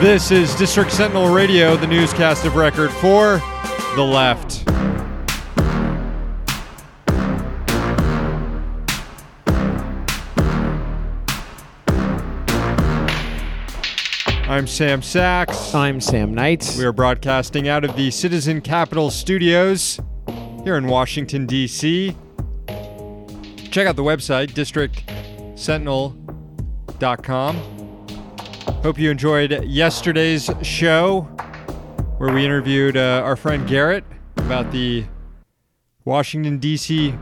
This is District Sentinel Radio, the newscast of record for the left. I'm Sam Sachs. I'm Sam Knight. We are broadcasting out of the Citizen Capital Studios here in Washington, D.C. Check out the website, districtsentinel.com. Hope you enjoyed yesterday's show where we interviewed uh, our friend Garrett about the Washington, D.C.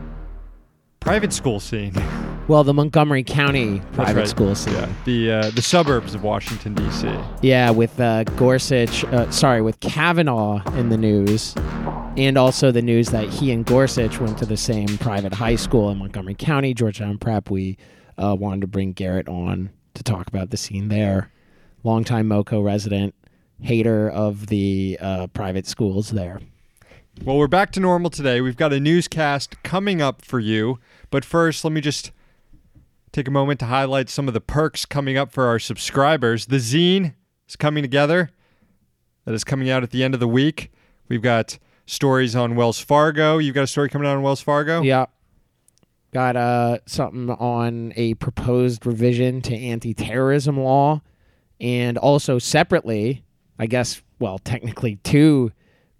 private school scene. Well, the Montgomery County private right. school scene. Yeah, the uh, the suburbs of Washington D.C. Yeah, with uh, Gorsuch, uh, sorry, with Kavanaugh in the news, and also the news that he and Gorsuch went to the same private high school in Montgomery County, Georgetown Prep. We uh, wanted to bring Garrett on to talk about the scene there. Longtime MoCo resident, hater of the uh, private schools there. Well, we're back to normal today. We've got a newscast coming up for you, but first, let me just take a moment to highlight some of the perks coming up for our subscribers. The zine is coming together. That is coming out at the end of the week. We've got stories on Wells Fargo. You've got a story coming out on Wells Fargo? Yeah. Got uh, something on a proposed revision to anti terrorism law. And also separately, I guess, well, technically two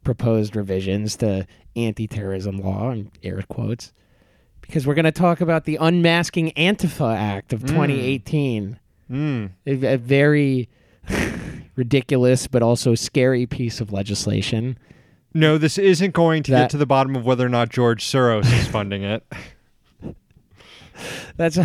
proposed revisions to anti terrorism law, in air quotes, because we're going to talk about the Unmasking Antifa Act of 2018. Mm. A, a very ridiculous but also scary piece of legislation. No, this isn't going to That- get to the bottom of whether or not George Soros is funding it. That's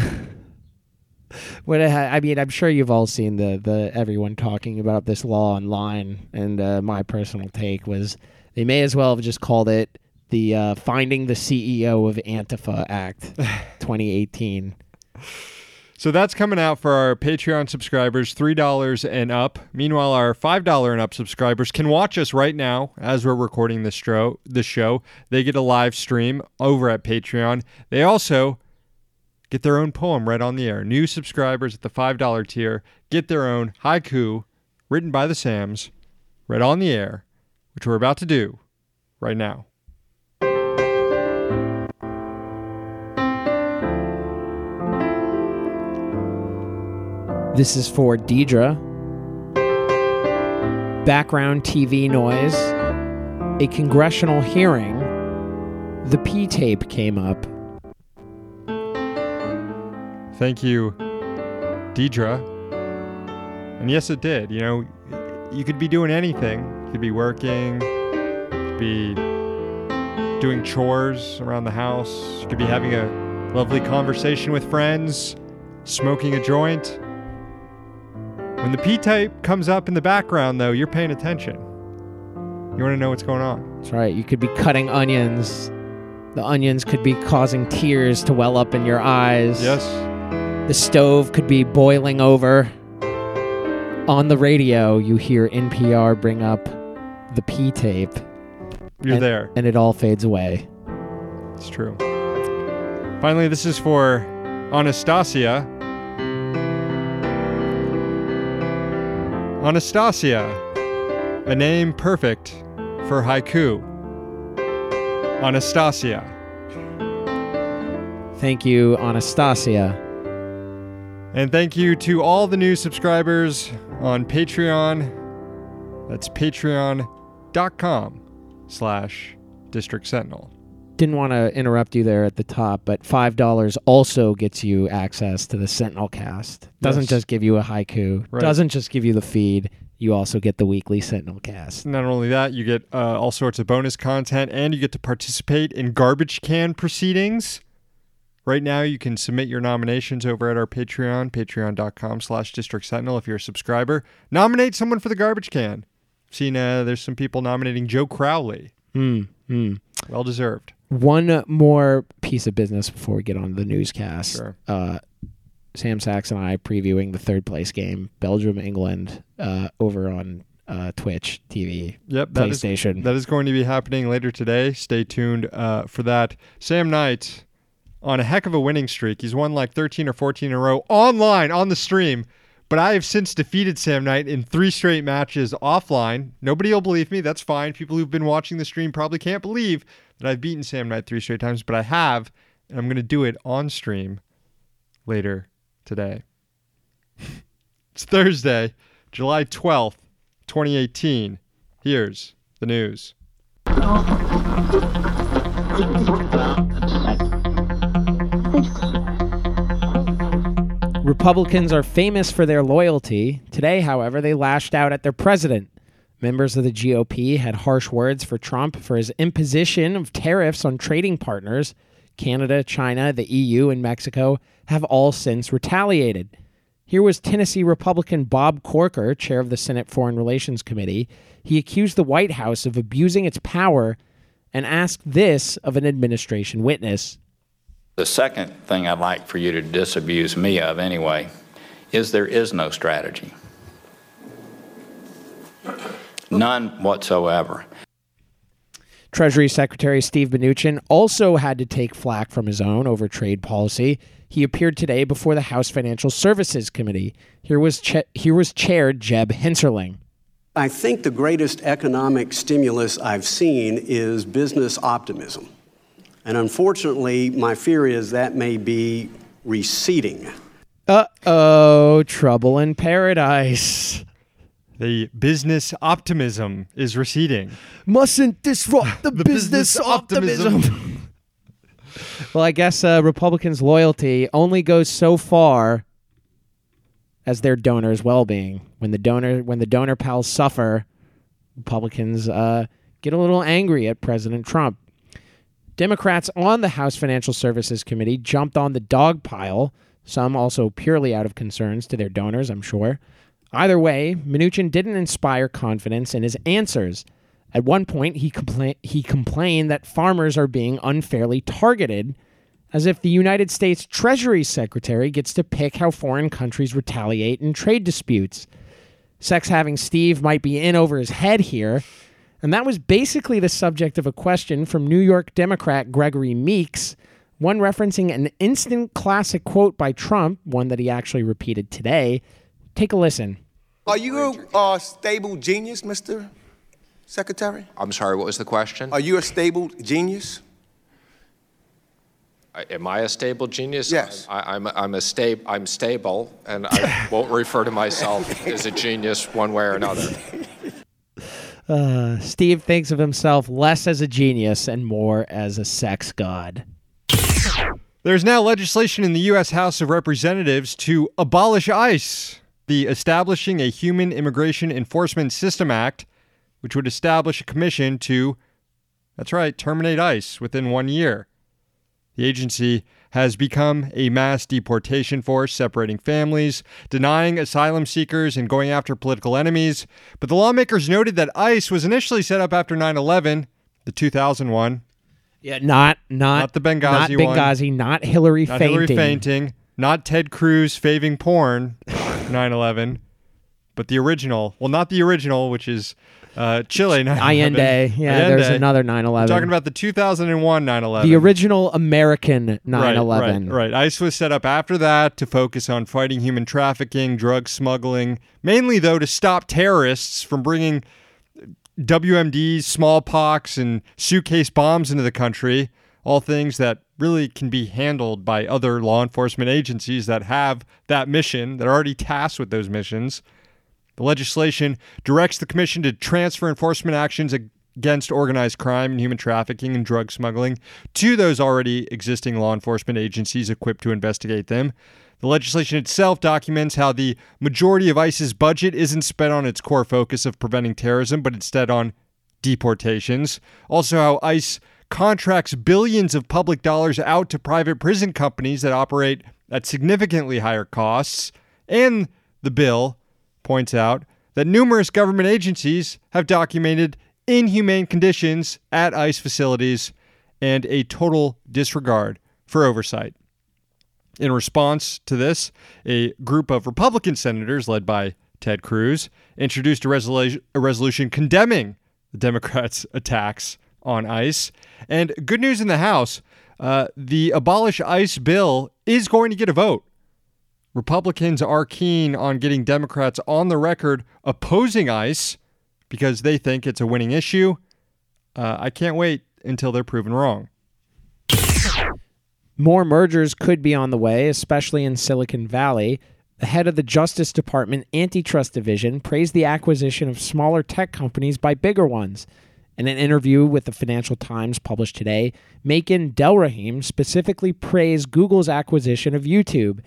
what I, I mean. I'm sure you've all seen the the everyone talking about this law online, and uh, my personal take was they may as well have just called it the uh, "Finding the CEO of Antifa Act 2018." So that's coming out for our Patreon subscribers, $3 and up. Meanwhile, our $5 and up subscribers can watch us right now as we're recording this show. This show. They get a live stream over at Patreon. They also get their own poem read on the air. New subscribers at the $5 tier get their own haiku written by the Sams read on the air, which we're about to do right now. This is for Deidre. Background TV noise. A congressional hearing. The P tape came up. Thank you, Deidre. And yes, it did. You know, you could be doing anything. You could be working, you could be doing chores around the house, you could be having a lovely conversation with friends, smoking a joint. When the P type comes up in the background, though, you're paying attention. You want to know what's going on. That's right. You could be cutting onions. The onions could be causing tears to well up in your eyes. Yes? The stove could be boiling over. On the radio, you hear NPR bring up the P tape, You're And- there. and it all fades away. It's true. Finally, this is for Anastasia. Anastasia, a name perfect for haiku. Anastasia. Thank you, Anastasia. And thank you to all the new subscribers on Patreon. That's patreon.com slash district sentinel. Didn't want to interrupt you there at the top, but five dollars also gets you access to the Sentinel Cast. Doesn't Yes. just give you a haiku. Right. Doesn't just give you the feed. You also get the weekly Sentinel Cast. Not only that, you get uh, all sorts of bonus content and you get to participate in garbage can proceedings. Right now, you can submit your nominations over at our Patreon, patreon.com slash district sentinel if you're a subscriber. Nominate someone for the garbage can. I've seen uh, there's some people nominating Joe Crowley. Hmm. Hmm. Well deserved. One more piece of business before we get on to the newscast. Sure. Uh, Sam Sachs and I previewing the third place game, Belgium England, uh, over on uh, Twitch TV, Yep, That is, that is, going to be happening later today. Stay tuned uh, for that. Sam Knight on a heck of a winning streak. He's won like 13 or 14 in a row online on the stream. But I have since defeated Sam Knight in three straight matches offline. Nobody will believe me. That's fine. People who've been watching the stream probably can't believe that I've beaten Sam Knight three straight times, but I have, and I'm going to do it on stream later today. it's Thursday, July 12th, 2018. Here's the news. Republicans are famous for their loyalty. Today, however, they lashed out at their president. Members of the GOP had harsh words for Trump for his imposition of tariffs on trading partners. Canada, China, the EU, and Mexico have all since retaliated. Here was Tennessee Republican Bob Corker, chair of the Senate Foreign Relations Committee. He accused the White House of abusing its power and asked this of an administration witness. The second thing I'd like for you to disabuse me of, anyway, is there is no strategy. None whatsoever. Treasury Secretary Steve Mnuchin also had to take flack from his own over trade policy. He appeared today before the House Financial Services Committee. Here was cha- here was Chair Jeb Hensarling. I think the greatest economic stimulus I've seen is business optimism. And unfortunately, my fear is that may be receding. Uh oh, trouble in paradise. The business optimism is receding. Mustn't disrupt the, business, business optimism. optimism. well, I guess uh, Republicans' loyalty only goes so far as their donors' well-being. When the donor when the donor pals suffer, Republicans uh, get a little angry at President Trump. Democrats on the House Financial Services Committee jumped on the dog pile, some also purely out of concerns to their donors, I'm sure. Either way, Mnuchin didn't inspire confidence in his answers. At one point, he, compla- he complained that farmers are being unfairly targeted, as if the United States Treasury Secretary gets to pick how foreign countries retaliate in trade disputes. Sex having Steve might be in over his head here, and that was basically the subject of a question from New York Democrat Gregory Meeks, one referencing an instant classic quote by Trump, one that he actually repeated today. Take a listen. Are you a uh, stable genius, Mr. Secretary? I'm sorry, what was the question? Are you a stable genius? I- Am I a stable genius? Yes. I, I'm, I'm a sta- I'm stable, and I won't refer to myself as a genius one way or another. Uh, Steve thinks of himself less as a genius and more as a sex god. There's now legislation in the U.S. House of Representatives to abolish ICE, the Establishing a Human Immigration Enforcement System Act, which would establish a commission to, that's right, terminate ICE within one year. The agency has become a mass deportation force, separating families, denying asylum seekers, and going after political enemies. But the lawmakers noted that ICE was initially set up after 9 11, the 2001, Yeah, not not Not the Benghazi not one. Benghazi, not Hillary not fainting. Hillary fainting, not Ted Cruz faving porn, 9 11, but the original. Well, not the original, which is uh, Chile 9 Allende. Yeah, there's another 9/11. Talking about the 2001 9 11. the original American 9/11. Right, right, right. ICE was set up after that to focus on fighting human trafficking, drug smuggling, mainly though to stop terrorists from bringing WMDs, smallpox, and suitcase bombs into the country. All things that really can be handled by other law enforcement agencies that have that mission, that are already tasked with those missions. The legislation directs the commission to transfer enforcement actions against organized crime and human trafficking and drug smuggling to those already existing law enforcement agencies equipped to investigate them. The legislation itself documents how the majority of ICE's budget isn't spent on its core focus of preventing terrorism, but instead on deportations. Also, how ICE contracts billions of public dollars out to private prison companies that operate at significantly higher costs. And the bill points out that numerous government agencies have documented inhumane conditions at ICE facilities and a total disregard for oversight. In response to this, a group of Republican senators led by Ted Cruz introduced a, resolu- a resolution condemning the Democrats' attacks on ICE. And good news in the House uh, the Abolish ICE bill is going to get a vote. Republicans are keen on getting Democrats on the record opposing ICE because they think it's a winning issue. Uh, I can't wait until they're proven wrong. More mergers could be on the way, especially in Silicon Valley. The head of the Justice Department Antitrust Division praised the acquisition of smaller tech companies by bigger ones. In an interview with the Financial Times published today, Makan Delrahim specifically praised Google's acquisition of YouTube.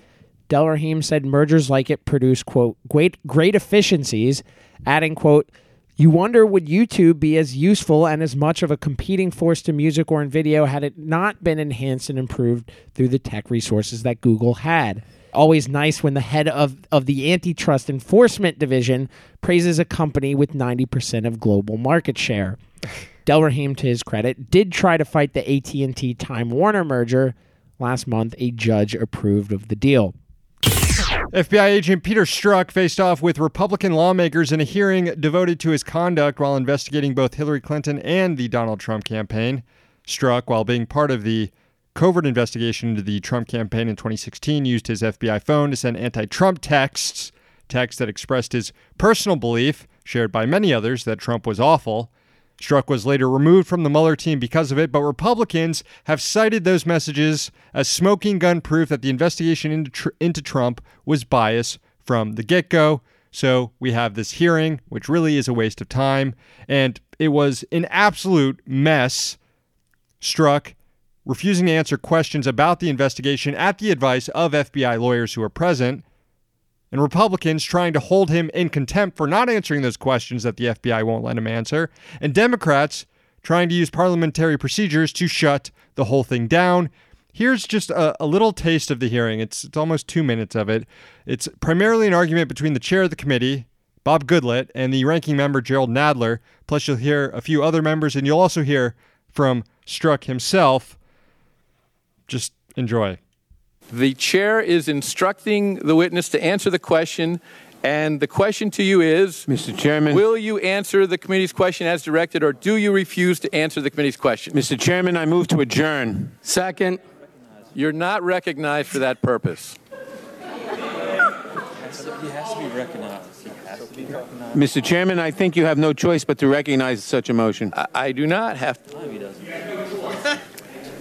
Delrahim said mergers like it produce, quote, great, great efficiencies, adding, quote, you wonder would YouTube be as useful and as much of a competing force to music or in video had it not been enhanced and improved through the tech resources that Google had? Always nice when the head of, of the antitrust enforcement division praises a company with 90% of global market share. Delrahim, to his credit, did try to fight the AT&T Time Warner merger. Last month, a judge approved of the deal. FBI agent Peter Strzok faced off with Republican lawmakers in a hearing devoted to his conduct while investigating both Hillary Clinton and the Donald Trump campaign. Strzok, while being part of the covert investigation into the Trump campaign in 2016, used his FBI phone to send anti Trump texts, texts that expressed his personal belief, shared by many others, that Trump was awful. Strzok was later removed from the Mueller team because of it, but Republicans have cited those messages as smoking gun proof that the investigation into, tr- into Trump was biased from the get go. So we have this hearing, which really is a waste of time. And it was an absolute mess. Strzok refusing to answer questions about the investigation at the advice of FBI lawyers who were present and Republicans trying to hold him in contempt for not answering those questions that the FBI won't let him answer, and Democrats trying to use parliamentary procedures to shut the whole thing down. Here's just a, a, little taste of the hearing. It's, it's almost two minutes of it. It's primarily an argument between the chair of the committee, Bob Goodlatte, and the ranking member, Gerald Nadler. Plus, you'll hear a few other members, and you'll also hear from Strzok himself. Just enjoy. The chair is instructing the witness to answer the question, and the question to you is Mr. Chairman. Will you answer the committee's question as directed, or do you refuse to answer the committee's question? Mr. Chairman, I move to adjourn. Second. You're not recognized for that purpose. He has to be recognized. He has to be recognized. Mr. Chairman, I think you have no choice but to recognize such a motion. I, I do not have to. Time he doesn't.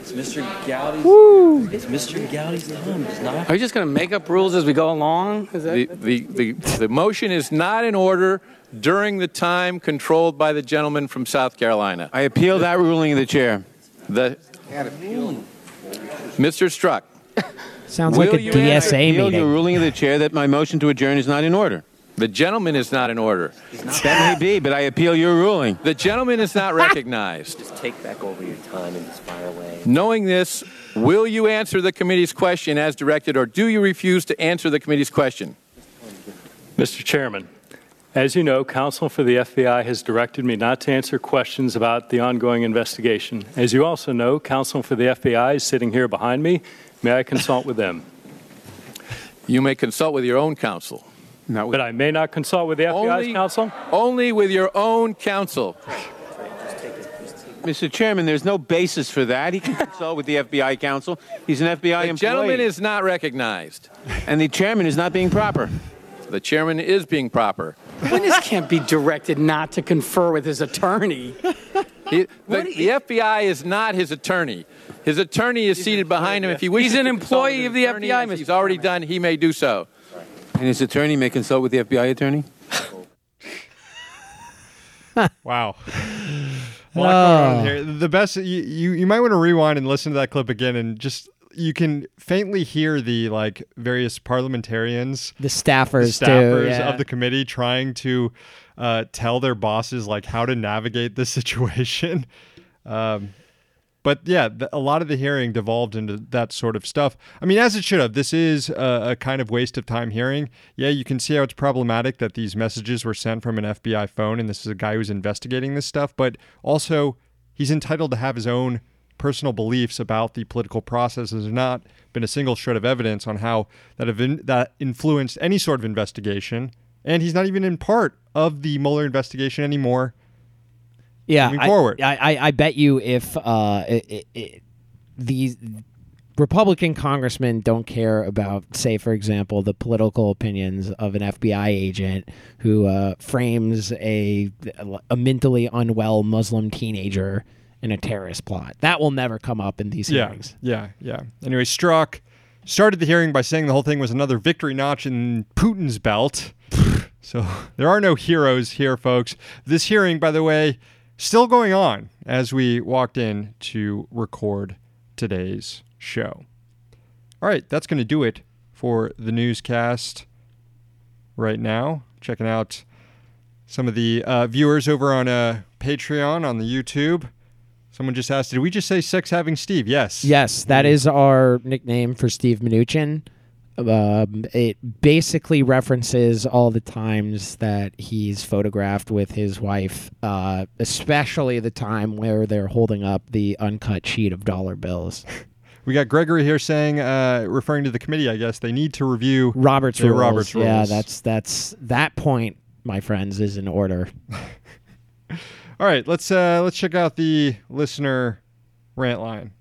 It's Mr. Gowdy's. It's Mr. Gowdy's time. It's not. Are you just going to make up rules as we go along? Is that The, the, the, the motion is not in order during the time controlled by the gentleman from South Carolina. I appeal that ruling of the chair. The, Mr. Strzok, Sounds like a you DSA answer- appeal the ruling of the chair that my motion to adjourn is not in order. The gentleman is not in order. That may be, but I appeal your ruling. The gentleman is not recognized. Just take back over your time and just fire away. Knowing this, will you answer the committee's question as directed, or do you refuse to answer the committee's question? Mr. Chairman, as you know, counsel for the FBI has directed me not to answer questions about the ongoing investigation. As you also know, counsel for the FBI is sitting here behind me. May I consult with them? You may consult with your own counsel. Not with But I may not consult with the FBI's Only- counsel? Only with your own counsel. Mr. Chairman, there's no basis for that. He can consult with the FBI counsel. He's an FBI The employee. gentleman is not recognized. and the chairman is not being proper. The chairman is being proper. witness can't be directed not to confer with his attorney. He, the, What the FBI is not his attorney. His attorney is seated behind him. If he wishes He's an to consult employee with of his the attorney, FBI, as He's already done. He may do so. And his attorney may consult with the FBI attorney. Wow. A lot here. The best you, you you might want to rewind and listen to that clip again and just you can faintly hear the like various parliamentarians The staffers, the staffers too. yeah. of the committee trying to uh, tell their bosses like how to navigate this situation. Um, but yeah, the, a lot of the hearing devolved into that sort of stuff. I mean, as it should have. This is a, a kind of waste of time hearing. Yeah, you can see how it's problematic that these messages were sent from an FBI phone, and this is a guy who's investigating this stuff. But also, he's entitled to have his own personal beliefs about the political process. There's not been a single shred of evidence on how that have in, that influenced any sort of investigation, and he's not even in part of the Mueller investigation anymore. Yeah, moving I, forward. I, I, I bet you if uh, it, it, it, these Republican congressmen don't care about, say, for example, the political opinions of an FBI agent who uh, frames a a mentally unwell Muslim teenager in a terrorist plot. That will never come up in these Yeah, hearings. yeah, yeah. Anyway, Strzok started the hearing by saying the whole thing was another victory notch in Putin's belt. so there are no heroes here, folks. This hearing, by the way, still going on as we walked in to record today's show. All right, that's going to do it for the newscast right now. Checking out some of the uh, viewers over on uh, Patreon on the YouTube. Someone just asked, did we just say sex having Steve? Yes. Yes, that is our nickname for Steve Mnuchin. Um, it basically references all the times that he's photographed with his wife, uh, especially the time where they're holding up the uncut sheet of dollar bills. We got Gregory here saying, uh, referring to the committee, I guess they need to review Robert's rules. Robert's rules. Yeah, that's that's that point, my friends, is in order. All right, let's uh, let's check out the listener rant line.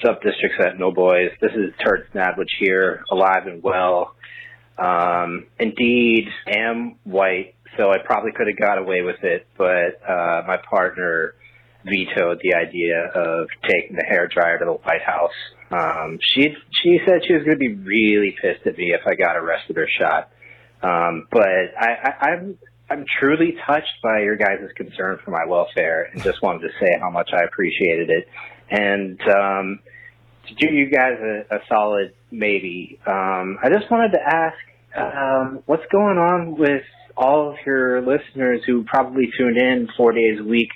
What's up, District Sentinel boys? This is Turd Snadwich here, alive and well. Um, indeed, am white, so I probably could have got away with it, but uh, my partner vetoed the idea of taking the hair dryer to the White House. Um, she she said she was going to be really pissed at me if I got arrested or shot. Um, but I, I, I'm I'm truly touched by your guys' concern for my welfare, and just wanted to say how much I appreciated it. And um, to do you guys a, a solid maybe, um, I just wanted to ask um, what's going on with all of your listeners who probably tuned in four days a week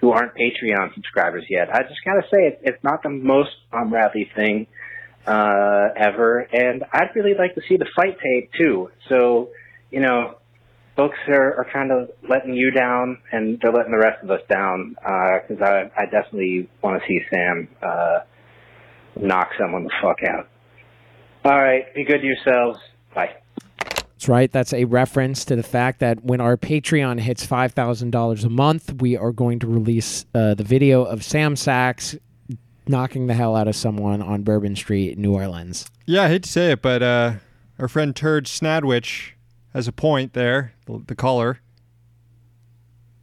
who aren't Patreon subscribers yet. I just gotta say, it, it's not the most Tom Bradley thing uh, ever, and I'd really like to see the fight tape too. So, you know, folks are, are kind of letting you down, and they're letting the rest of us down because I, I definitely want to see Sam uh, knock someone the fuck out. All right, be good to yourselves. Bye. That's right. That's a reference to the fact that when our Patreon hits five thousand dollars a month, we are going to release uh, the video of Sam Sachs knocking the hell out of someone on Bourbon Street New Orleans. Yeah, I hate to say it, but uh, our friend Turd Snadwich has a point there. The, the caller.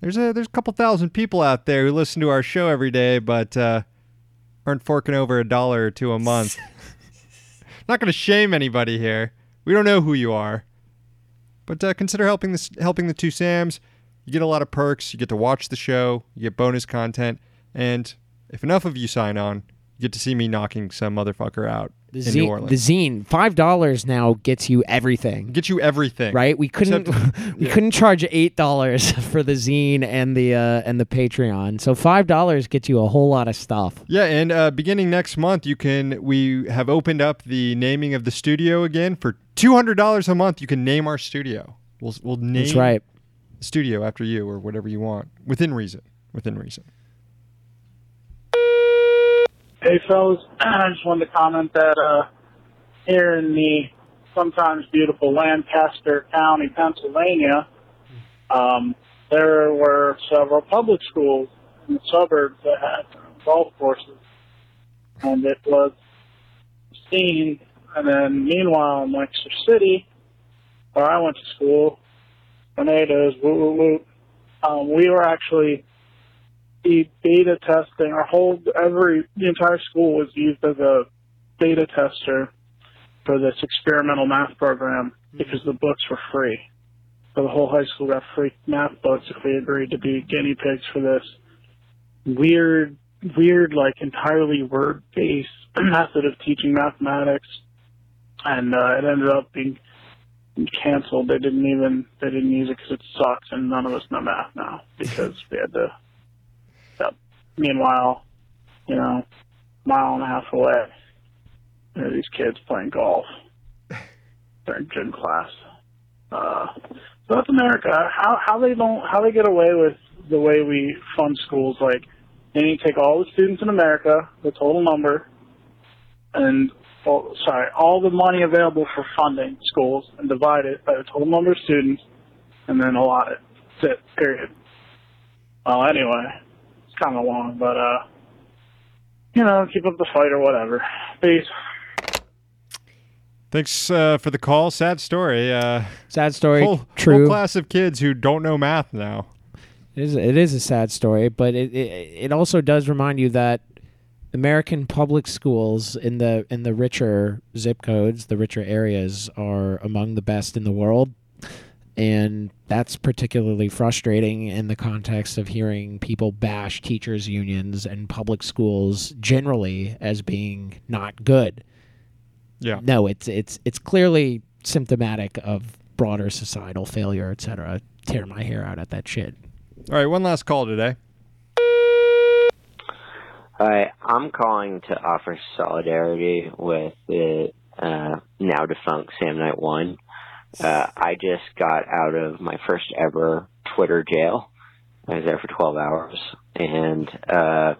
There's a there's a couple thousand people out there who listen to our show every day, but uh, aren't forking over a dollar or two a month. Not going to shame anybody here. We don't know who you are, but uh, consider helping this helping the two Sams. You get a lot of perks. You get to watch the show. You get bonus content, and if enough of you sign on, get to see me knocking some motherfucker out The, in New zine, Orleans. the zine, five dollars now gets you everything. Get you everything, right? We couldn't we yeah. couldn't charge eight dollars for the zine and the uh, and the Patreon. So five dollars gets you a whole lot of stuff. Yeah, and uh, beginning next month, you can. We have opened up the naming of the studio again for two hundred dollars a month. You can name our studio. We'll we'll name That's right. studio after you or whatever you want within reason. Within reason. Hey, fellas, I just wanted to comment that uh, here in the sometimes beautiful Lancaster County, Pennsylvania, um, there were several public schools in the suburbs that had golf courses, and it was seen. And then, meanwhile, in Lancaster City, where I went to school, tornadoes, woo woo woo, um, we were actually the beta testing, our whole every the entire school was used as a beta tester for this experimental math program because the books were free. So the whole high school got free math books if we agreed to be guinea pigs for this weird, weird, like entirely word based method of teaching mathematics. And uh, it ended up being canceled. They didn't even they didn't use it because it sucks, and none of us know math now because we had to. Meanwhile, you know, mile and a half away, there are these kids playing golf They're in gym class. Uh, so that's America. How how they don't how they get away with the way we fund schools? Like they need to take all the students in America, the total number, and well, sorry, all the money available for funding schools, and divide it by the total number of students, and then allot it. That's it. Period. Well, anyway, it's kind of long, but uh, you know, keep up the fight or whatever. Peace. Thanks uh, for the call. Sad story. Uh, Sad story. whole, True. Whole class of kids who don't know math now. It is it is a sad story, but it, it it also does remind you that American public schools in the in the richer zip codes, the richer areas, are among the best in the world, and that's particularly frustrating in the context of hearing people bash teachers' unions and public schools generally as being not good. Yeah. No, it's it's it's clearly symptomatic of broader societal failure, et cetera. Tear my hair out at that shit. All right, one last call today. Hi, I'm calling to offer solidarity with the uh, now defunct Sam Knight One. Uh, I just got out of my first ever Twitter jail. I was there for 12 hours, and uh,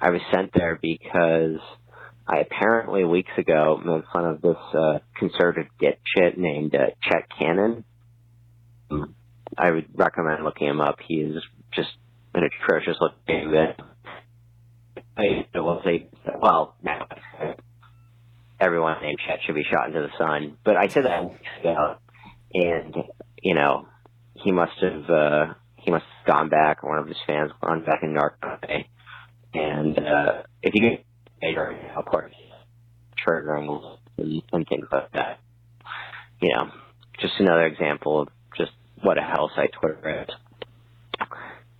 I was sent there because I apparently weeks ago made fun of this uh, conservative dipshit named uh, Chet Cannon. I would recommend looking him up. He is just an atrocious looking bit. I will say, well, everyone named Chet should be shot into the sun. But I said that weeks ago, and you know, he must have uh, he must have gone back. One of his fans gone back in North Bay, and uh, if you get later, of course, triggering and, and things like that. You know, just another example of just what a hell site Twitter is.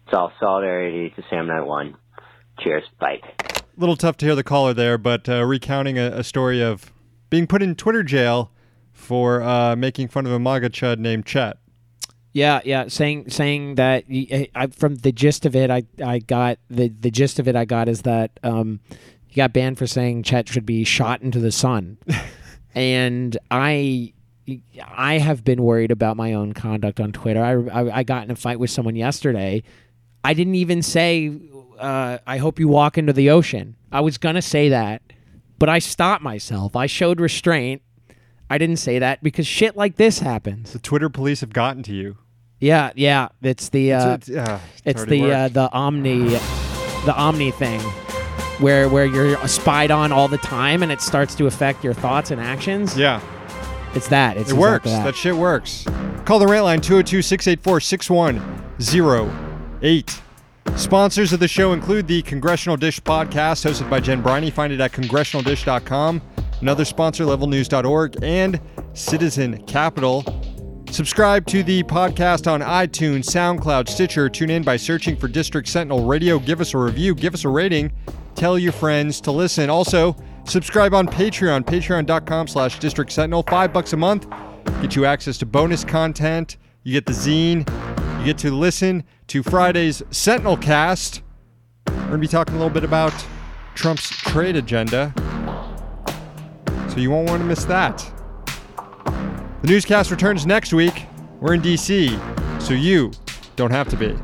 It's all solidarity to Sam Knight One. Cheers, bye. little tough to hear the caller there, but uh, recounting a, a story of being put in Twitter jail for uh, making fun of a MAGA chud named Chet. Yeah, yeah, saying saying that y- I, from the gist of it, I I got the the gist of it I got is that um, he got banned for saying Chet should be shot into the sun, and I. I have been worried about my own conduct on Twitter. I, I, I got in a fight with someone yesterday. I didn't even say, uh, I hope you walk into the ocean. I was going to say that, but I stopped myself. I showed restraint. I didn't say that because shit like this happens. The Twitter police have gotten to you. Yeah, yeah. It's the uh, It's- it's- yeah, it's it's the uh, the omni the omni thing where where you're spied on all the time and it starts to affect your thoughts and actions. Yeah. It's that. It's it works. That. that. shit works. Call the rant line 202 684 6108. Sponsors of the show include the Congressional Dish podcast hosted by Jen Briney. Find it at congressionaldish.com, another sponsor, levelnews.org, and Citizen Capital. Subscribe to the podcast on iTunes, SoundCloud, Stitcher. Tune in by searching for District Sentinel Radio. Give us a review, give us a rating. Tell your friends to listen. Also, subscribe on Patreon, patreon.com slash District Sentinel. Five bucks a month. Get you access to bonus content. You get the zine. You get to listen to Friday's Sentinel cast. We're going to be talking a little bit about Trump's trade agenda. So you won't want to miss that. The newscast returns next week. We're in DC, so you don't have to be.